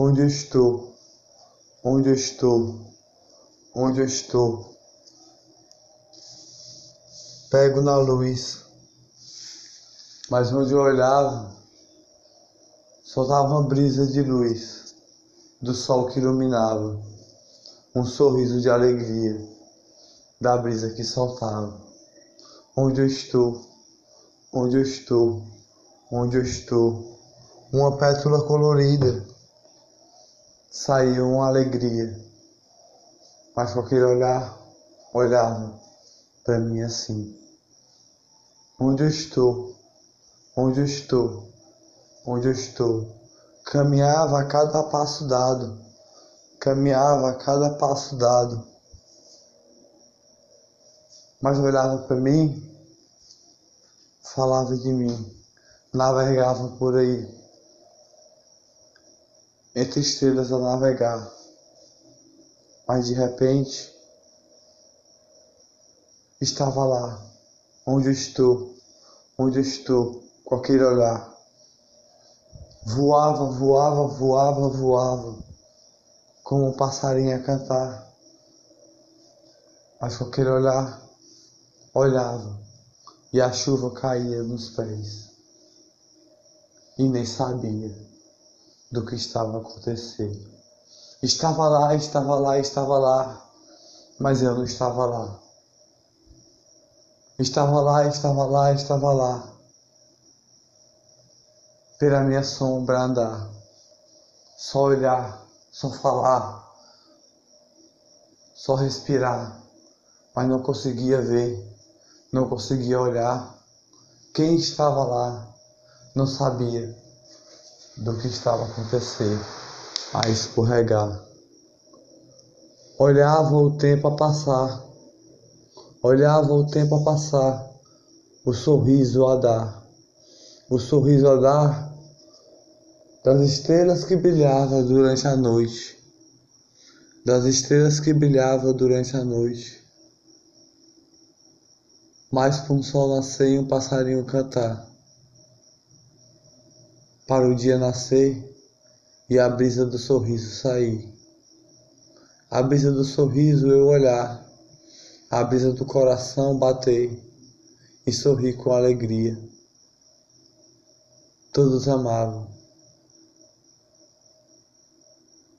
Onde eu estou? Onde eu estou? Onde eu estou? Pego na luz, mas onde eu olhava, soltava uma brisa de luz do sol que iluminava, um sorriso de alegria da brisa que soltava. Onde eu estou? Onde eu estou? Onde eu estou? Uma pétula colorida saiu uma alegria, mas com aquele olhar olhava para mim assim. Onde eu estou? Onde eu estou? Onde eu estou? Caminhava a cada passo dado, caminhava a cada passo dado, mas olhava para mim, falava de mim, navegava por aí, entre estrelas a navegar, mas de repente estava lá, onde eu estou, onde eu estou, com aquele olhar. Voava, voava, voava, voava, como um passarinho a cantar. Mas com aquele olhar, olhava, e a chuva caía nos pés. E nem sabia do que estava acontecendo. Estava lá, estava lá, estava lá, mas eu não estava lá. Estava lá, estava lá, estava lá. Pela minha sombra andar. Só olhar, só falar, só respirar. Mas não conseguia ver, não conseguia olhar. Quem estava lá não sabia do que estava acontecendo a escorregar. Olhava o tempo a passar Olhava o tempo a passar, o sorriso a dar, o sorriso a dar das estrelas que brilhavam durante a noite, das estrelas que brilhavam durante a noite. Mais para um sol nascer e um passarinho cantar, para o dia nascer e a brisa do sorriso sair. A brisa do sorriso eu olhar a brisa do coração bater e sorri com alegria. Todos amavam,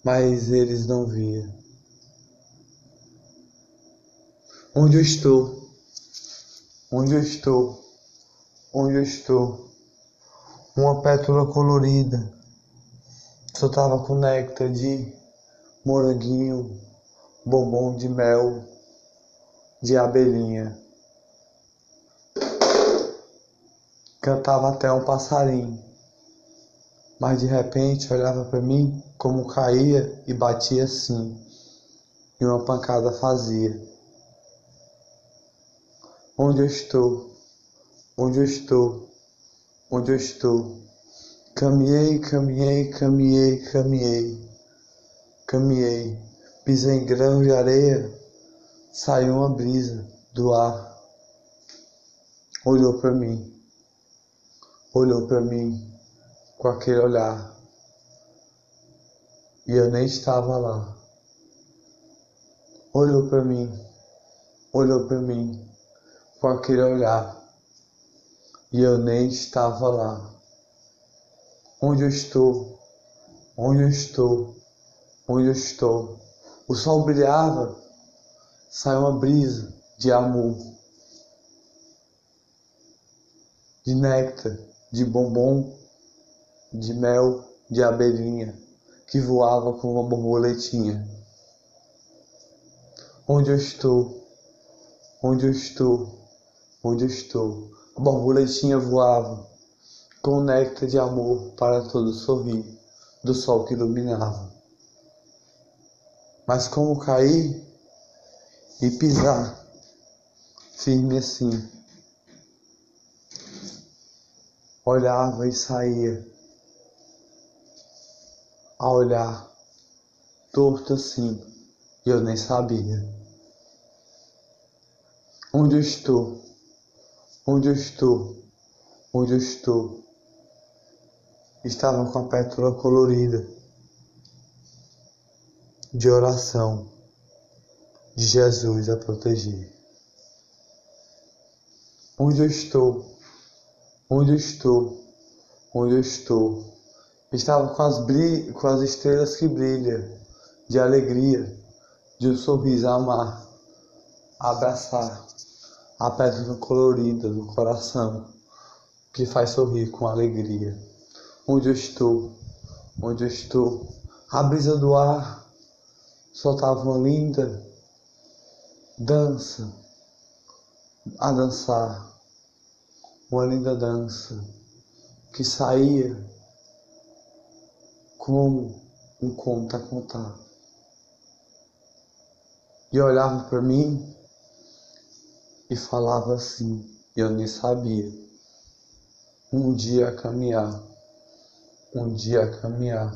mas eles não viam. Onde eu estou? Onde eu estou? Onde eu estou? Uma pétula colorida soltava com néctar de moranguinho, bombom de mel de abelhinha. Cantava até um passarinho, mas de repente olhava para mim como caía e batia assim, e uma pancada fazia. Onde eu estou? Onde eu estou? Onde eu estou? Caminhei, caminhei, caminhei, caminhei, caminhei, pisei em grão de areia. Saiu uma brisa do ar, olhou para mim, olhou para mim com aquele olhar. E eu nem estava lá. Olhou para mim, olhou para mim com aquele olhar e eu nem estava lá. Onde eu estou? Onde eu estou? Onde eu estou? O sol brilhava sai uma brisa de amor, de néctar, de bombom, de mel, de abelhinha que voava com uma borboletinha. Onde eu estou? Onde eu estou? Onde eu estou? Borboletinha voava com néctar de amor para todo sorrir do sol que iluminava. Mas como cair e pisar firme assim. Olhava e saía a olhar torto assim e eu nem sabia. Onde eu estou? Onde eu estou? Onde eu estou? Estava com a pétala colorida de oração de Jesus a proteger. Onde eu estou, onde eu estou, onde eu estou, estava com as, com as estrelas que brilham, de alegria, de um sorriso a amar, a abraçar, a pedra colorida do coração, que faz sorrir com alegria. Onde eu estou, onde eu estou, a brisa do ar soltava uma linda dança a dançar, uma linda dança que saía como um conto a contar. E olhava para mim e falava assim, eu nem sabia. Um dia a caminhar, um dia a caminhar.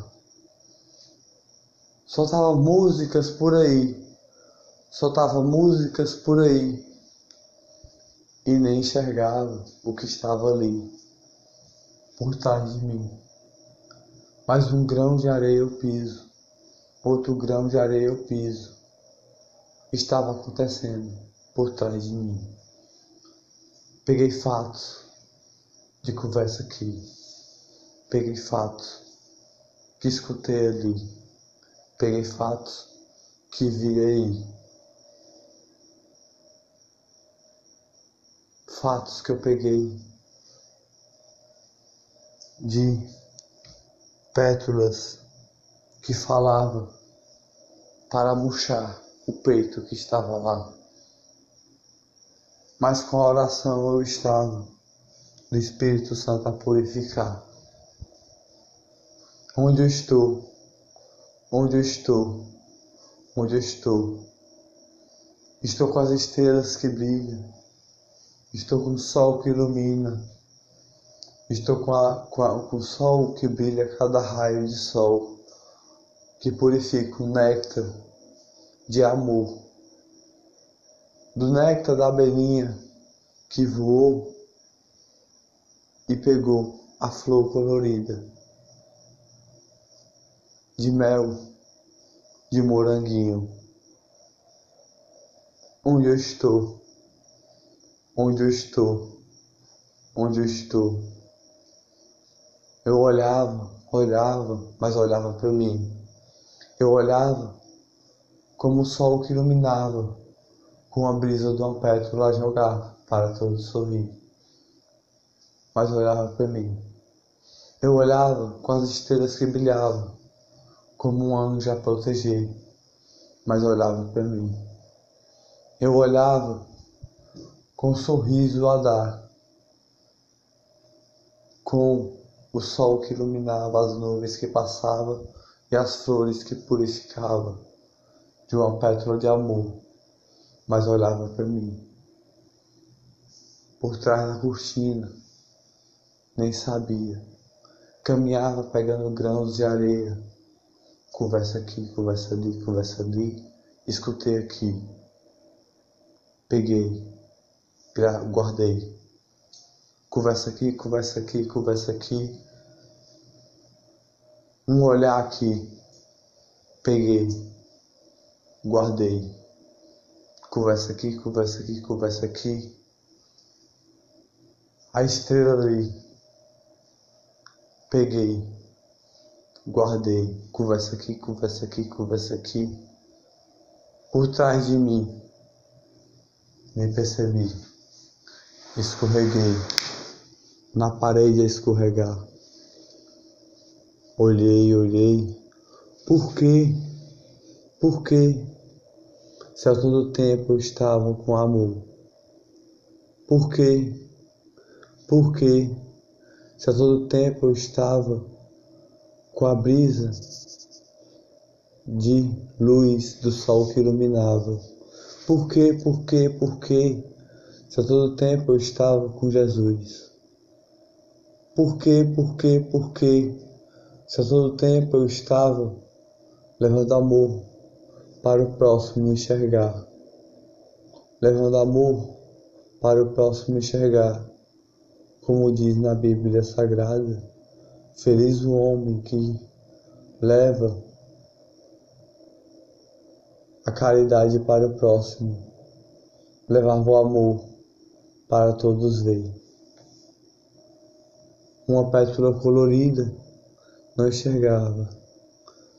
Soltava músicas por aí, soltava músicas por aí e nem enxergava o que estava ali, por trás de mim. Mais um grão de areia eu piso, outro grão de areia eu piso. Estava acontecendo por trás de mim. Peguei fatos de conversa aqui, peguei fatos que escutei ali, peguei fatos que vi aí. fatos que eu peguei de pétalas que falava para murchar o peito que estava lá. Mas com a oração eu estava do Espírito Santo a purificar. Onde eu estou, onde eu estou, onde eu estou. Estou com as estrelas que brilham Estou com o sol que ilumina. Estou com, a, com, a, com o sol que brilha cada raio de sol, que purifica o néctar de amor. Do néctar da abelhinha que voou e pegou a flor colorida de mel, de moranguinho. Onde eu estou? onde eu estou, onde eu estou. Eu olhava, olhava, mas olhava para mim. Eu olhava como o sol que iluminava, com a brisa de uma pétala a jogar para todos sorrir. Mas olhava para mim. Eu olhava com as estrelas que brilhavam, como um anjo a proteger, mas olhava para mim. Eu olhava com um sorriso a dar, com o sol que iluminava as nuvens que passavam e as flores que purificava de uma pétala de amor, mas olhava para mim. Por trás da cortina, nem sabia. Caminhava pegando grãos de areia. Conversa aqui, conversa ali, conversa ali. Escutei aqui. Peguei guardei. Conversa aqui, conversa aqui, conversa aqui. Um olhar aqui, peguei, guardei. Conversa aqui, conversa aqui, conversa aqui. A estrela ali, peguei, guardei. Conversa aqui, conversa aqui, conversa aqui. Por trás de mim, nem percebi. Escorreguei na parede a escorregar. Olhei, olhei. Por quê? Por quê? Se a todo tempo eu estava com amor. Por quê? Por quê? Se a todo tempo eu estava com a brisa de luz do sol que iluminava. Por quê? Por quê? Por quê? se a todo tempo eu estava com Jesus? Por quê, por quê, por quê? Se a todo tempo eu estava levando amor para o próximo enxergar, levando amor para o próximo enxergar, como diz na Bíblia Sagrada, feliz o homem que leva a caridade para o próximo, levava o amor para todos ver. Uma pétala colorida não enxergava.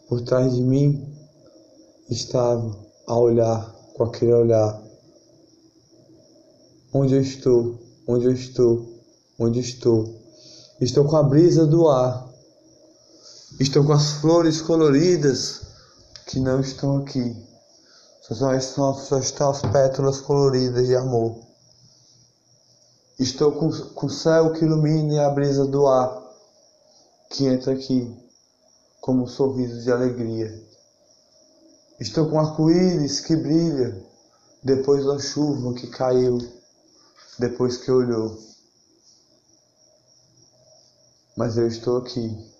Por trás de mim estava a olhar com aquele olhar. Onde eu estou? Onde eu estou? Onde estou? Estou com a brisa do ar. Estou com as flores coloridas que não estão aqui. Só estão, só estão as pétalas coloridas de amor. Estou com, com o céu que ilumina e a brisa do ar que entra aqui como um sorriso de alegria. Estou com arco-íris que brilha depois da chuva que caiu, depois que olhou mas eu estou aqui.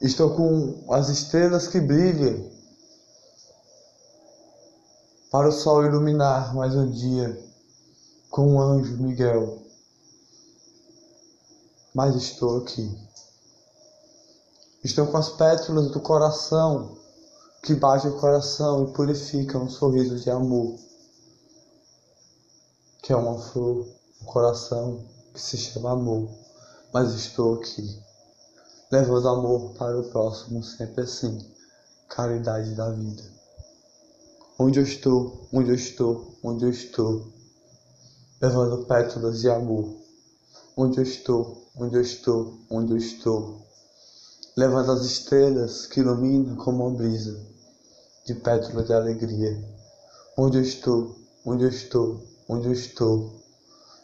Estou com as estrelas que brilham para o sol iluminar mais um dia com o anjo Miguel. Mas estou aqui. Estou com as pétalas do coração que batem o coração e purificam um sorriso de amor, que é uma flor, um coração que se chama amor mas estou aqui, levando amor para o próximo sempre assim, caridade da vida. Onde eu estou, onde eu estou, onde eu estou, levando pétalas de amor. Onde eu estou, onde eu estou, onde eu estou, levando as estrelas que iluminam como uma brisa de pétalas de alegria. Onde eu estou, onde eu estou, onde eu estou,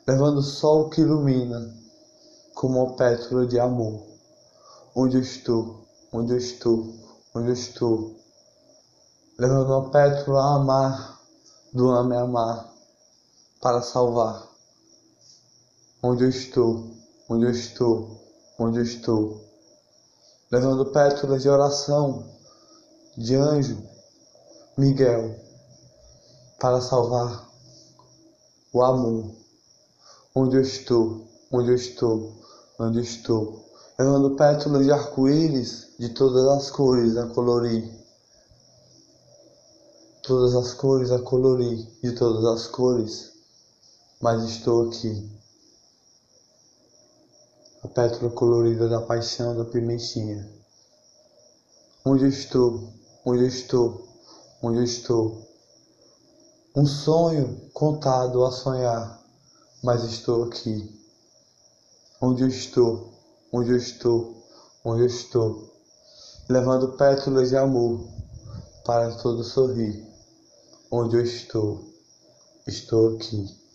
levando o sol que ilumina como uma pétala de amor. Onde eu estou, onde eu estou, onde eu estou. Levando uma pétala a amar, do ame amar, para salvar. Onde eu estou, onde eu estou, onde eu estou. Levando pétalas de oração, de anjo, Miguel, para salvar o amor. Onde eu estou, onde eu estou, onde estou, levando pétalas de arco-íris de todas as cores a colorir. Todas as cores a colorir, de todas as cores, mas estou aqui. A pétala colorida da paixão da pimentinha. Onde eu estou, onde eu estou, onde eu estou. Um sonho contado a sonhar, mas estou aqui onde eu estou, onde eu estou, onde eu estou, levando pétalas de amor para todo sorrir. Onde eu estou, estou aqui.